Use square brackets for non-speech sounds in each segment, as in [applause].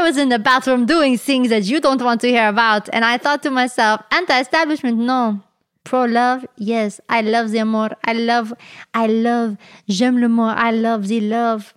I was in the bathroom doing things that you don't want to hear about. And I thought to myself, anti establishment, no. Pro love, yes. I love the amor. I love, I love, j'aime le mot. I love the love.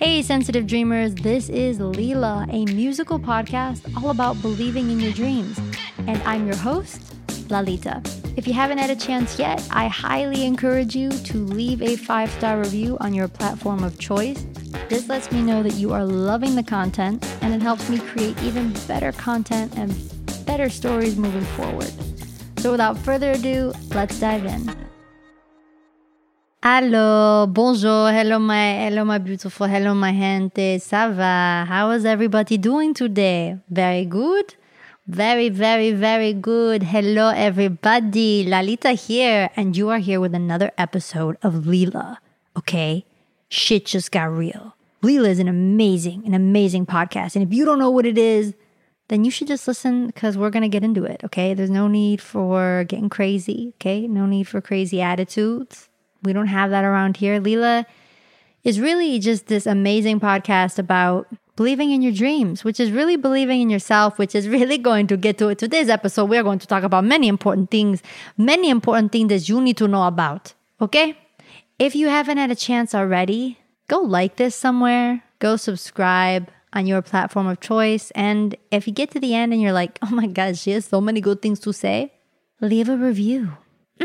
Hey, sensitive dreamers, this is Leela, a musical podcast all about believing in your dreams. And I'm your host, Lalita. If you haven't had a chance yet, I highly encourage you to leave a five star review on your platform of choice. This lets me know that you are loving the content and it helps me create even better content and better stories moving forward. So, without further ado, let's dive in. Hello, bonjour, hello my, hello my beautiful, hello my gente, ça va? How is everybody doing today? Very good? Very, very, very good. Hello everybody, Lalita here, and you are here with another episode of Leela. Okay? Shit just got real. Leela is an amazing, an amazing podcast, and if you don't know what it is, then you should just listen because we're going to get into it, okay? There's no need for getting crazy, okay? No need for crazy attitudes. We don't have that around here. Leela is really just this amazing podcast about believing in your dreams, which is really believing in yourself, which is really going to get to it. Today's episode, we're going to talk about many important things, many important things that you need to know about. Okay? If you haven't had a chance already, go like this somewhere, go subscribe on your platform of choice. And if you get to the end and you're like, [laughs] oh my gosh, she has so many good things to say, leave a review. [laughs]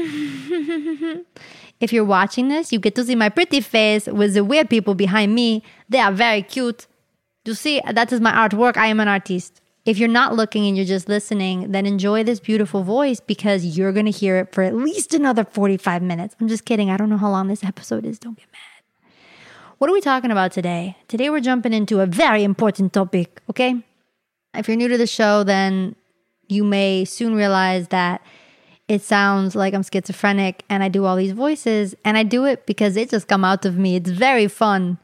if you're watching this, you get to see my pretty face with the weird people behind me. They are very cute. You see, that is my artwork. I am an artist. If you're not looking and you're just listening, then enjoy this beautiful voice because you're going to hear it for at least another 45 minutes. I'm just kidding. I don't know how long this episode is. Don't get mad. What are we talking about today? Today, we're jumping into a very important topic, okay? If you're new to the show, then you may soon realize that it sounds like I'm schizophrenic and I do all these voices, and I do it because it just come out of me. It's very fun.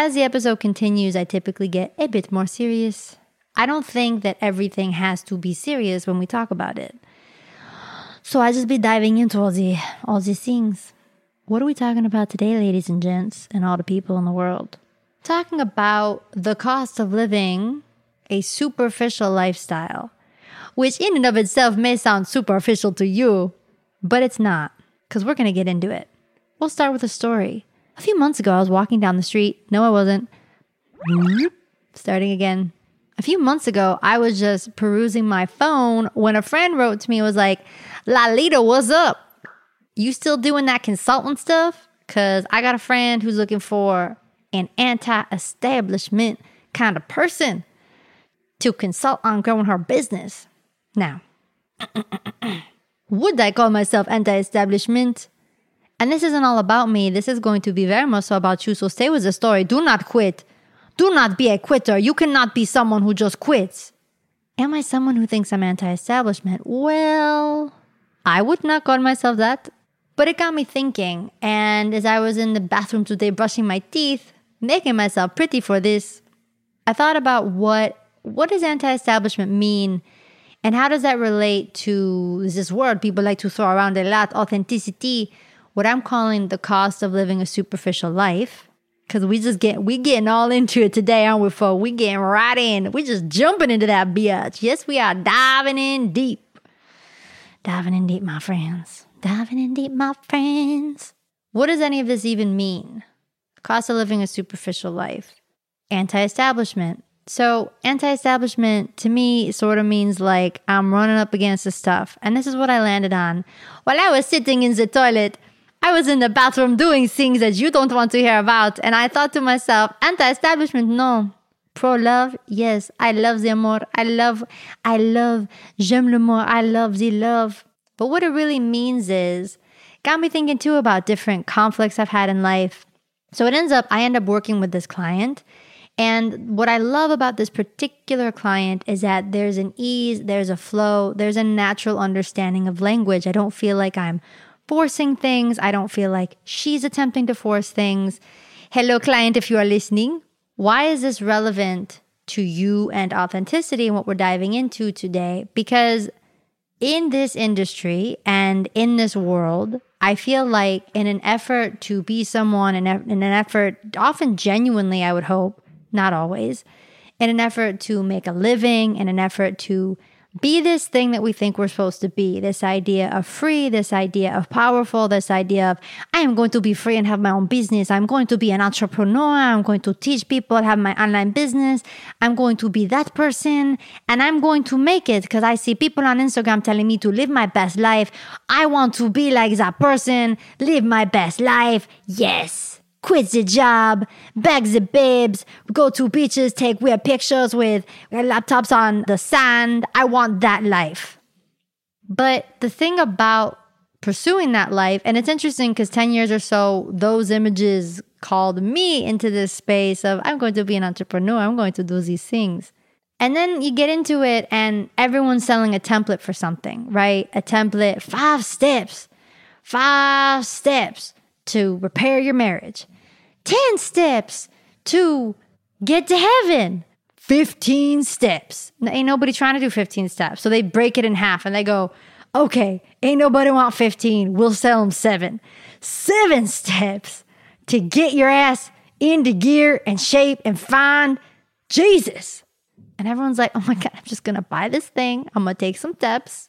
As the episode continues, I typically get a bit more serious. I don't think that everything has to be serious when we talk about it. So I just be diving into all the all these things. What are we talking about today, ladies and gents, and all the people in the world? Talking about the cost of living a superficial lifestyle which in and of itself may sound superficial to you, but it's not, because we're going to get into it. We'll start with a story. A few months ago, I was walking down the street. No, I wasn't. Starting again. A few months ago, I was just perusing my phone when a friend wrote to me was like, Lalita, what's up? You still doing that consultant stuff? Because I got a friend who's looking for an anti establishment kind of person to consult on growing her business. Now, [clears throat] would I call myself anti establishment? And this isn't all about me. This is going to be very much so about you. So stay with the story. Do not quit. Do not be a quitter. You cannot be someone who just quits. Am I someone who thinks I'm anti establishment? Well, I would not call myself that. But it got me thinking. And as I was in the bathroom today brushing my teeth, making myself pretty for this, I thought about what what does anti-establishment mean and how does that relate to this word people like to throw around a lot, authenticity, what I'm calling the cost of living a superficial life? Cause we just get we getting all into it today, aren't we, folks? We getting right in. We just jumping into that bitch. Yes, we are diving in deep. Diving in deep, my friends. Diving in deep, my friends. What does any of this even mean? Cost of living a superficial life. Anti-establishment. So, anti establishment to me sort of means like I'm running up against the stuff. And this is what I landed on. While I was sitting in the toilet, I was in the bathroom doing things that you don't want to hear about. And I thought to myself, anti establishment, no. Pro love, yes. I love the amor. I love, I love, j'aime le mot. I love the love. But what it really means is, got me thinking too about different conflicts I've had in life. So it ends up, I end up working with this client and what I love about this particular client is that there's an ease, there's a flow, there's a natural understanding of language. I don't feel like I'm forcing things. I don't feel like she's attempting to force things. Hello, client, if you are listening. Why is this relevant to you and authenticity and what we're diving into today? Because in this industry and in this world, I feel like in an effort to be someone, in, in an effort, often genuinely, I would hope, not always, in an effort to make a living, in an effort to be this thing that we think we're supposed to be this idea of free, this idea of powerful, this idea of I am going to be free and have my own business. I'm going to be an entrepreneur. I'm going to teach people, have my online business. I'm going to be that person and I'm going to make it because I see people on Instagram telling me to live my best life. I want to be like that person, live my best life. Yes quit the job, bag the babes, go to beaches, take weird pictures with laptops on the sand. I want that life. But the thing about pursuing that life, and it's interesting because 10 years or so, those images called me into this space of I'm going to be an entrepreneur, I'm going to do these things. And then you get into it, and everyone's selling a template for something, right? A template, five steps, five steps to repair your marriage, 10 steps to get to heaven, 15 steps. Ain't nobody trying to do 15 steps. So they break it in half and they go, okay, ain't nobody want 15. We'll sell them seven. Seven steps to get your ass into gear and shape and find Jesus. And everyone's like, oh my God, I'm just going to buy this thing. I'm going to take some steps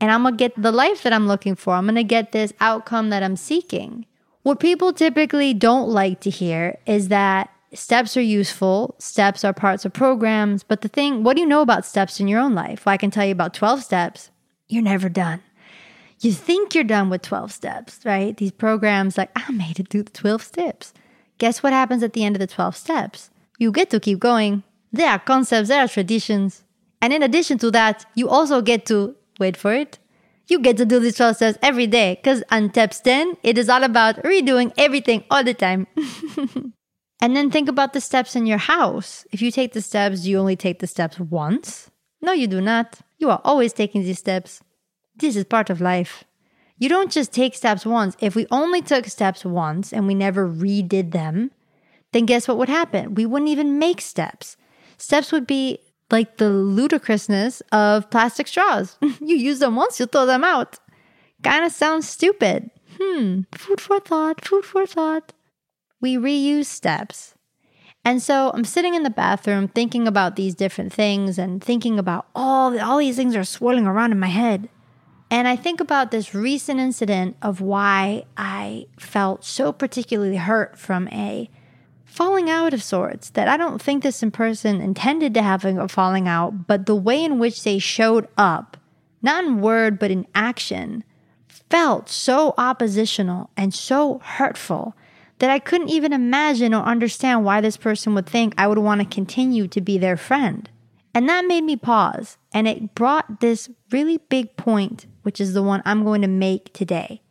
and I'm going to get the life that I'm looking for. I'm going to get this outcome that I'm seeking. What people typically don't like to hear is that steps are useful, steps are parts of programs, but the thing, what do you know about steps in your own life? Well, I can tell you about 12 steps. You're never done. You think you're done with 12 steps, right? These programs, like, I made it through the 12 steps. Guess what happens at the end of the 12 steps? You get to keep going. There are concepts, there are traditions. And in addition to that, you also get to, wait for it, you get to do this process every day because on steps 10, it is all about redoing everything all the time. [laughs] and then think about the steps in your house. If you take the steps, do you only take the steps once? No, you do not. You are always taking these steps. This is part of life. You don't just take steps once. If we only took steps once and we never redid them, then guess what would happen? We wouldn't even make steps. Steps would be like the ludicrousness of plastic straws. [laughs] you use them once, you throw them out. Kind of sounds stupid. Hmm, food for thought, food for thought. We reuse steps. And so I'm sitting in the bathroom thinking about these different things and thinking about all, all these things are swirling around in my head. And I think about this recent incident of why I felt so particularly hurt from a falling out of sorts that I don't think this person intended to have a falling out, but the way in which they showed up, not in word, but in action, felt so oppositional and so hurtful that I couldn't even imagine or understand why this person would think I would want to continue to be their friend. And that made me pause, and it brought this really big point, which is the one I'm going to make today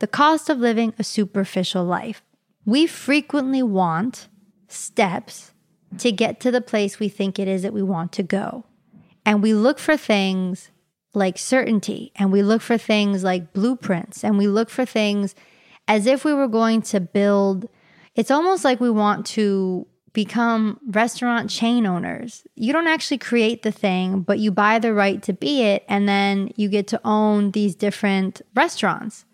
the cost of living a superficial life. We frequently want steps to get to the place we think it is that we want to go. And we look for things like certainty, and we look for things like blueprints, and we look for things as if we were going to build. It's almost like we want to become restaurant chain owners. You don't actually create the thing, but you buy the right to be it, and then you get to own these different restaurants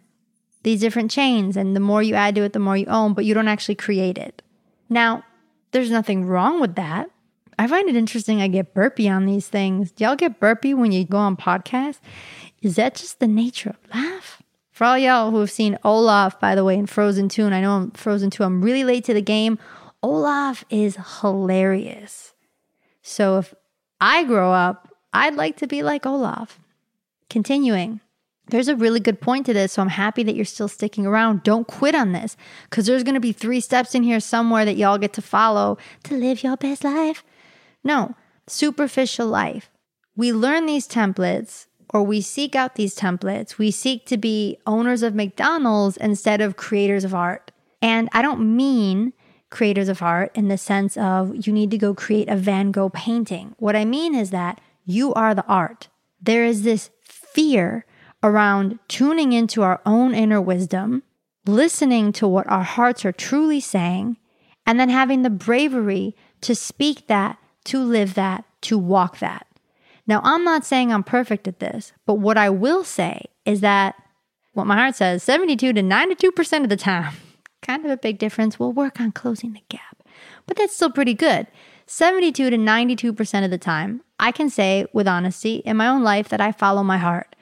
these different chains. And the more you add to it, the more you own, but you don't actually create it. Now, there's nothing wrong with that. I find it interesting I get burpy on these things. Do y'all get burpy when you go on podcasts? Is that just the nature of life? For all y'all who have seen Olaf, by the way, in Frozen 2, and I know I'm Frozen 2, I'm really late to the game. Olaf is hilarious. So if I grow up, I'd like to be like Olaf. Continuing. There's a really good point to this. So I'm happy that you're still sticking around. Don't quit on this because there's going to be three steps in here somewhere that y'all get to follow to live your best life. No, superficial life. We learn these templates or we seek out these templates. We seek to be owners of McDonald's instead of creators of art. And I don't mean creators of art in the sense of you need to go create a Van Gogh painting. What I mean is that you are the art. There is this fear around tuning into our own inner wisdom, listening to what our hearts are truly saying, and then having the bravery to speak that, to live that, to walk that. Now, I'm not saying I'm perfect at this, but what I will say is that what my heart says 72 to 92% of the time. [laughs] Kind of a big difference. We'll work on closing the gap, but that's still pretty good. 72 to 92% of the time, I can say with honesty in my own life that I follow my heart.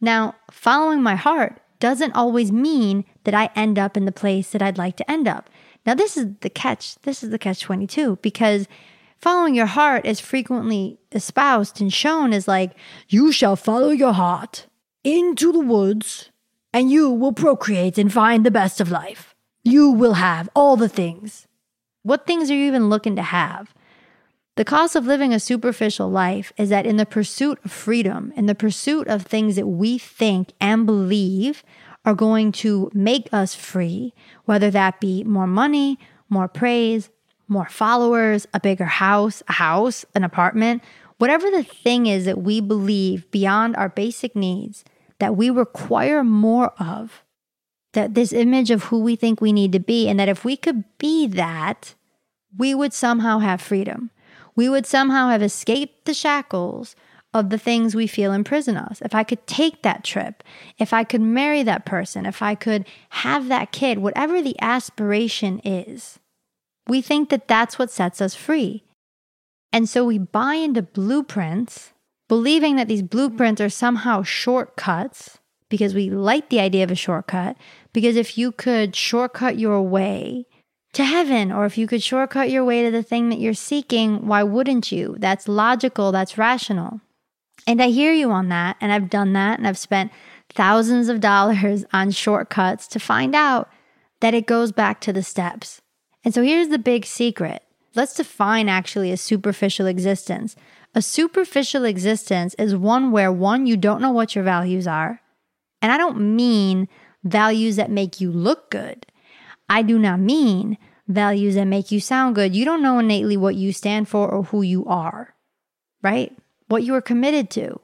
Now, following my heart doesn't always mean that I end up in the place that I'd like to end up. Now, this is the catch. This is the catch 22 because following your heart is frequently espoused and shown as like, you shall follow your heart into the woods and you will procreate and find the best of life. You will have all the things. What things are you even looking to have? The cost of living a superficial life is that in the pursuit of freedom, in the pursuit of things that we think and believe are going to make us free, whether that be more money, more praise, more followers, a bigger house, a house, an apartment, whatever the thing is that we believe beyond our basic needs that we require more of, that this image of who we think we need to be, and that if we could be that, we would somehow have freedom we would somehow have escaped the shackles of the things we feel imprison us. If I could take that trip, if I could marry that person, if I could have that kid, whatever the aspiration is, we think that that's what sets us free. And so we buy into blueprints, believing that these blueprints are somehow shortcuts because we like the idea of a shortcut. Because if you could shortcut your way to heaven, or if you could shortcut your way to the thing that you're seeking, why wouldn't you? That's logical, that's rational. And I hear you on that, and I've done that, and I've spent thousands of dollars [laughs] on shortcuts to find out that it goes back to the steps. And so here's the big secret. Let's define actually a superficial existence. A superficial existence is one where one, you don't know what your values are. And I don't mean values that make you look good. I do not mean values that make you sound good. You don't know innately what you stand for or who you are, right? What you are committed to.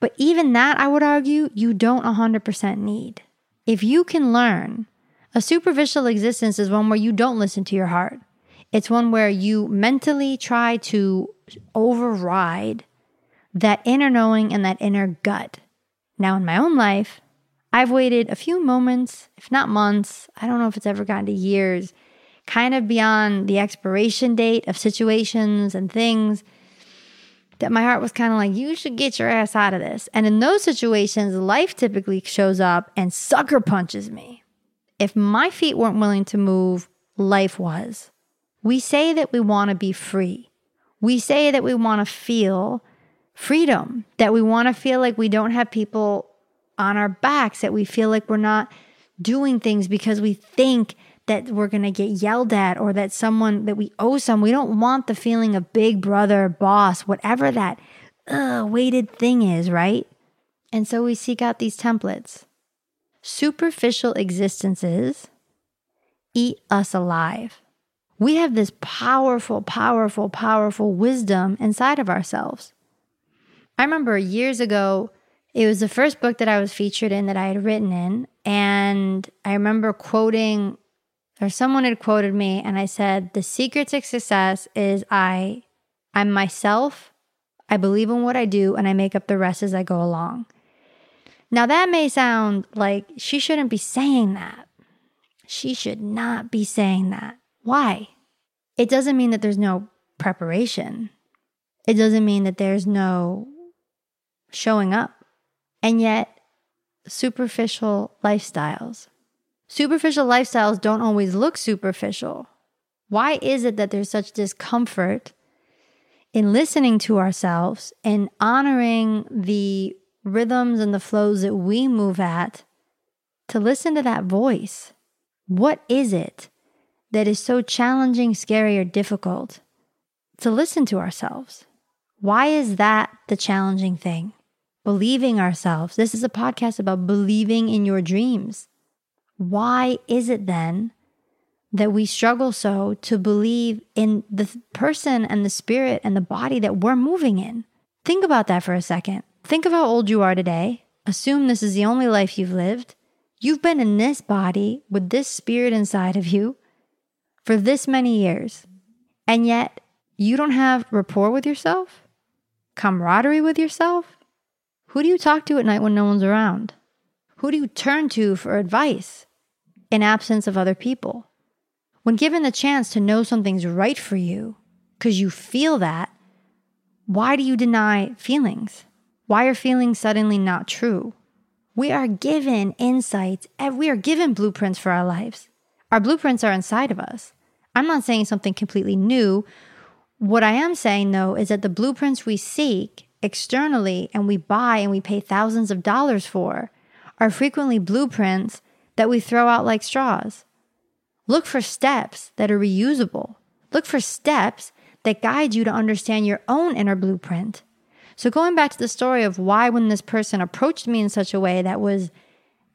But even that, I would argue, you don't 100% need. If you can learn, a superficial existence is one where you don't listen to your heart. It's one where you mentally try to override that inner knowing and that inner gut. Now, in my own life, I've waited a few moments, if not months, I don't know if it's ever gotten to years, kind of beyond the expiration date of situations and things that my heart was kind of like, you should get your ass out of this. And in those situations, life typically shows up and sucker punches me. If my feet weren't willing to move, life was. We say that we want to be free. We say that we want to feel freedom, that we want to feel like we don't have people on our backs, that we feel like we're not doing things because we think that we're going to get yelled at or that someone that we owe some. We don't want the feeling of big brother, boss, whatever that uh, weighted thing is, right? And so we seek out these templates. Superficial existences eat us alive. We have this powerful, powerful, powerful wisdom inside of ourselves. I remember years ago, it was the first book that I was featured in that I had written in. And I remember quoting, or someone had quoted me, and I said, The secret to success is I, I'm myself, I believe in what I do, and I make up the rest as I go along. Now, that may sound like she shouldn't be saying that. She should not be saying that. Why? It doesn't mean that there's no preparation. It doesn't mean that there's no showing up and yet superficial lifestyles. Superficial lifestyles don't always look superficial. Why is it that there's such discomfort in listening to ourselves and honoring the rhythms and the flows that we move at to listen to that voice? What is it that is so challenging, scary, or difficult to listen to ourselves? Why is that the challenging thing? Believing ourselves. This is a podcast about believing in your dreams. Why is it then that we struggle so to believe in the person and the spirit and the body that we're moving in? Think about that for a second. Think of how old you are today. Assume this is the only life you've lived. You've been in this body with this spirit inside of you for this many years. And yet, you don't have rapport with yourself, camaraderie with yourself, who do you talk to at night when no one's around? Who do you turn to for advice in absence of other people? When given the chance to know something's right for you, because you feel that, why do you deny feelings? Why are feelings suddenly not true? We are given insights and we are given blueprints for our lives. Our blueprints are inside of us. I'm not saying something completely new. What I am saying though is that the blueprints we seek externally and we buy and we pay thousands of dollars for are frequently blueprints that we throw out like straws. Look for steps that are reusable. Look for steps that guide you to understand your own inner blueprint. So, going back to the story of why, when this person approached me in such a way that was,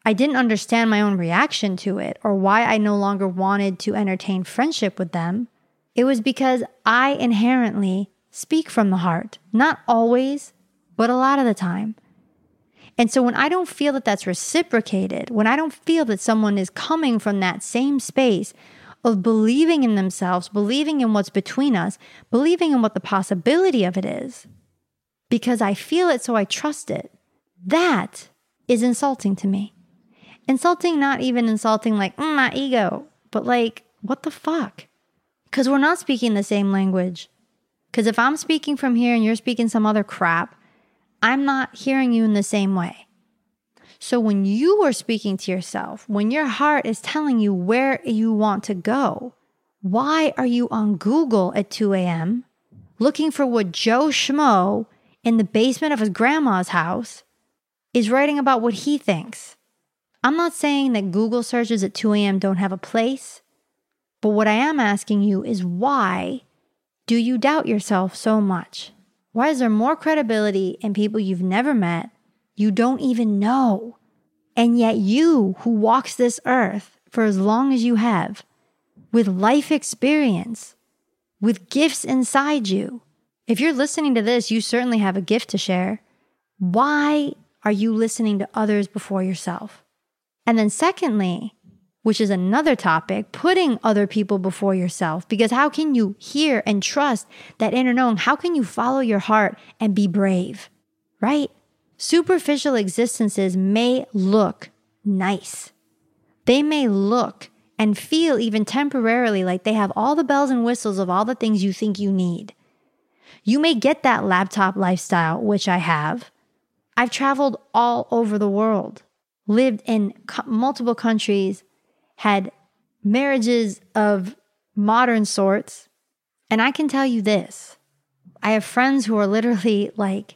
I didn't understand my own reaction to it, or why I no longer wanted to entertain friendship with them, it was because I inherently speak from the heart. Not always, but a lot of the time. And so when I don't feel that that's reciprocated, when I don't feel that someone is coming from that same space of believing in themselves, believing in what's between us, believing in what the possibility of it is, because I feel it, so I trust it, that is insulting to me. Insulting, not even insulting like mm, my ego, but like, what the fuck? Because we're not speaking the same language. Because if I'm speaking from here and you're speaking some other crap, I'm not hearing you in the same way. So when you are speaking to yourself, when your heart is telling you where you want to go, why are you on Google at 2 a.m. looking for what Joe Schmo in the basement of his grandma's house is writing about what he thinks? I'm not saying that Google searches at 2 a.m. don't have a place, but what I am asking you is why do you doubt yourself so much? Why is there more credibility in people you've never met, you don't even know? And yet, you who walks this earth for as long as you have, with life experience, with gifts inside you, if you're listening to this, you certainly have a gift to share. Why are you listening to others before yourself? And then, secondly, which is another topic, putting other people before yourself. Because how can you hear and trust that inner knowing? How can you follow your heart and be brave, right? Superficial existences may look nice. They may look and feel even temporarily like they have all the bells and whistles of all the things you think you need. You may get that laptop lifestyle, which I have. I've traveled all over the world, lived in co- multiple countries, had marriages of modern sorts. And I can tell you this I have friends who are literally like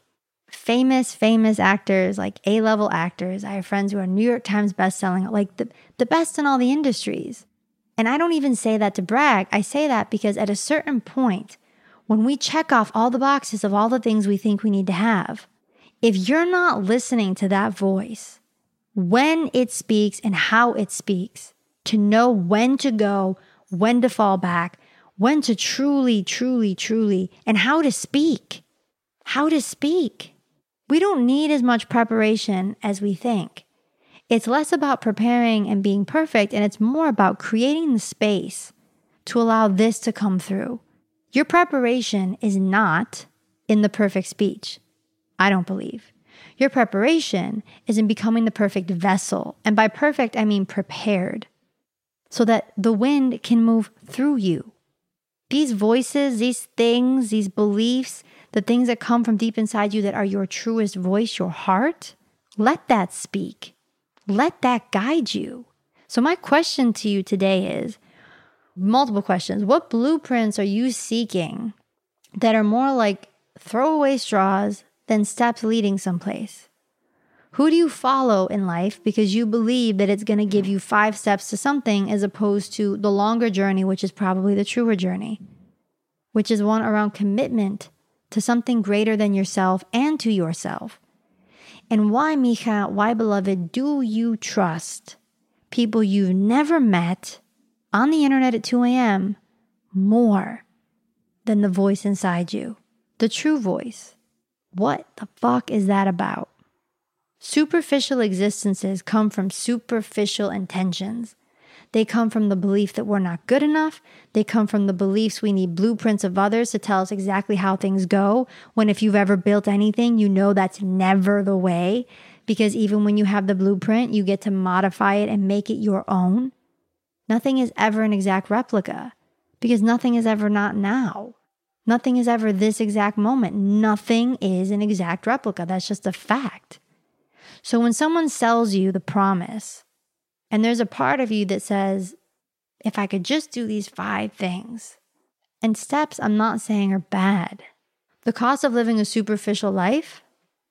famous, famous actors, like A level actors. I have friends who are New York Times bestselling, like the, the best in all the industries. And I don't even say that to brag. I say that because at a certain point, when we check off all the boxes of all the things we think we need to have, if you're not listening to that voice, when it speaks and how it speaks, to know when to go, when to fall back, when to truly, truly, truly, and how to speak. How to speak. We don't need as much preparation as we think. It's less about preparing and being perfect, and it's more about creating the space to allow this to come through. Your preparation is not in the perfect speech. I don't believe. Your preparation is in becoming the perfect vessel. And by perfect, I mean prepared so that the wind can move through you. These voices, these things, these beliefs, the things that come from deep inside you that are your truest voice, your heart, let that speak. Let that guide you. So, my question to you today is multiple questions. What blueprints are you seeking that are more like throwaway straws than steps leading someplace? Who do you follow in life because you believe that it's going to give you five steps to something as opposed to the longer journey, which is probably the truer journey, which is one around commitment to something greater than yourself and to yourself? And why, Mija, why, beloved, do you trust people you've never met on the internet at 2 a.m. more than the voice inside you? The true voice. What the fuck is that about? Superficial existences come from superficial intentions. They come from the belief that we're not good enough. They come from the beliefs we need blueprints of others to tell us exactly how things go. When if you've ever built anything, you know that's never the way. Because even when you have the blueprint, you get to modify it and make it your own. Nothing is ever an exact replica because nothing is ever not now. Nothing is ever this exact moment. Nothing is an exact replica. That's just a fact. So when someone sells you the promise, and there's a part of you that says, if I could just do these five things, and steps I'm not saying are bad. The cost of living a superficial life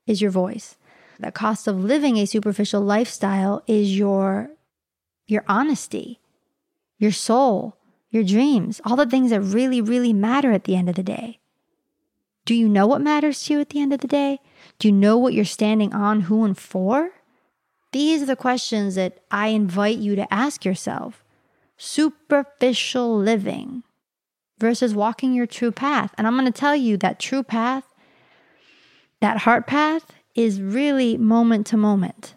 is your voice. The cost of living a superficial lifestyle is your your honesty, your soul, your dreams, all the things that really really matter at the end of the day. Do you know what matters to you at the end of the day? Do you know what you're standing on, who and for? These are the questions that I invite you to ask yourself. Superficial living versus walking your true path. And I'm going to tell you that true path, that heart path, is really moment to moment.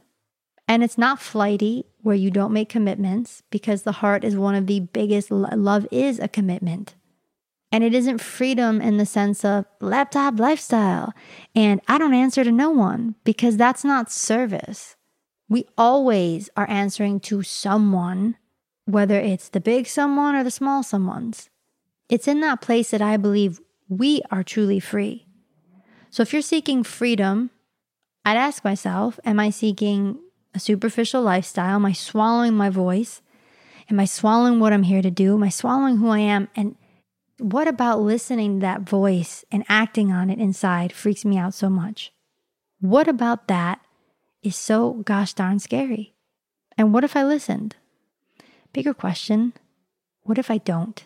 And it's not flighty where you don't make commitments because the heart is one of the biggest, love is a commitment. And it isn't freedom in the sense of laptop lifestyle. And I don't answer to no one because that's not service. We always are answering to someone, whether it's the big someone or the small someones. It's in that place that I believe we are truly free. So if you're seeking freedom, I'd ask myself, am I seeking a superficial lifestyle? Am I swallowing my voice? Am I swallowing what I'm here to do? Am I swallowing who I am? And what about listening to that voice and acting on it inside freaks me out so much? What about that is so gosh darn scary? And what if I listened? Bigger question what if I don't?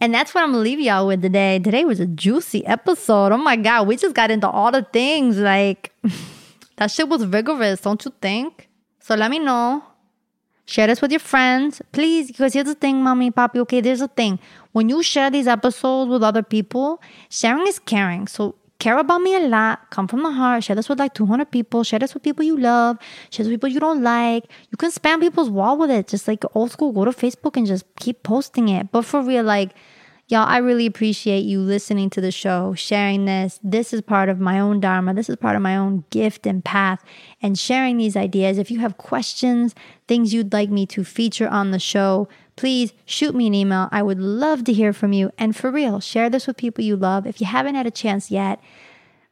And that's what I'm gonna leave y'all with today. Today was a juicy episode. Oh my God, we just got into all the things. Like, [laughs] that shit was vigorous, don't you think? So let me know. Share this with your friends, please. Because here's the thing, mommy, papi. Okay, there's a thing. When you share these episodes with other people, sharing is caring. So care about me a lot, come from the heart, share this with like 200 people, share this with people you love, share this with people you don't like. You can spam people's wall with it, just like old school, go to Facebook and just keep posting it. But for real, like, y'all, I really appreciate you listening to the show, sharing this. This is part of my own Dharma. This is part of my own gift and path and sharing these ideas. If you have questions, things you'd like me to feature on the show, please shoot me an email. I would love to hear from you. And for real, share this with people you love. If you haven't had a chance yet,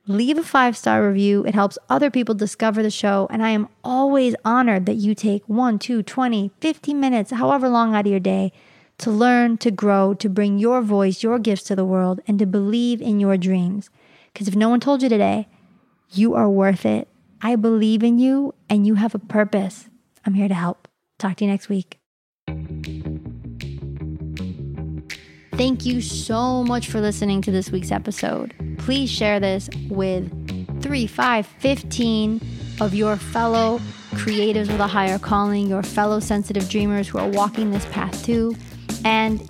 leave a five star review. It helps other people discover the show. And I am always honored that you take one, two, 20, 50 minutes, however long out of your day to learn, to grow, to bring your voice, your gifts to the world, and to believe in your dreams. Because if no one told you today, you are worth it. I believe in you and you have a purpose. I'm here to help. Talk to you next week. Thank you so much for listening to this week's episode. Please share this with 3, 5, 15 of your fellow creatives with a higher calling, your fellow sensitive dreamers who are walking this path too, and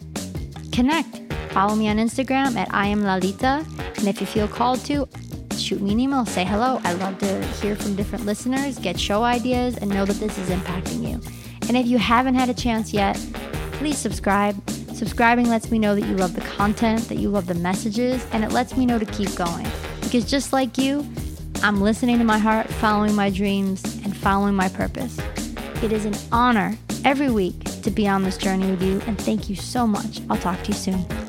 connect. Follow me on Instagram at I am Lalita. And if you feel called to, shoot me an email, say hello. I love to hear from different listeners, get show ideas, and know that this is impacting you. And if you haven't had a chance yet, please subscribe Subscribing lets me know that you love the content, that you love the messages, and it lets me know to keep going. Because just like you, I'm listening to my heart, following my dreams, and following my purpose. It is an honor every week to be on this journey with you, and thank you so much. I'll talk to you soon.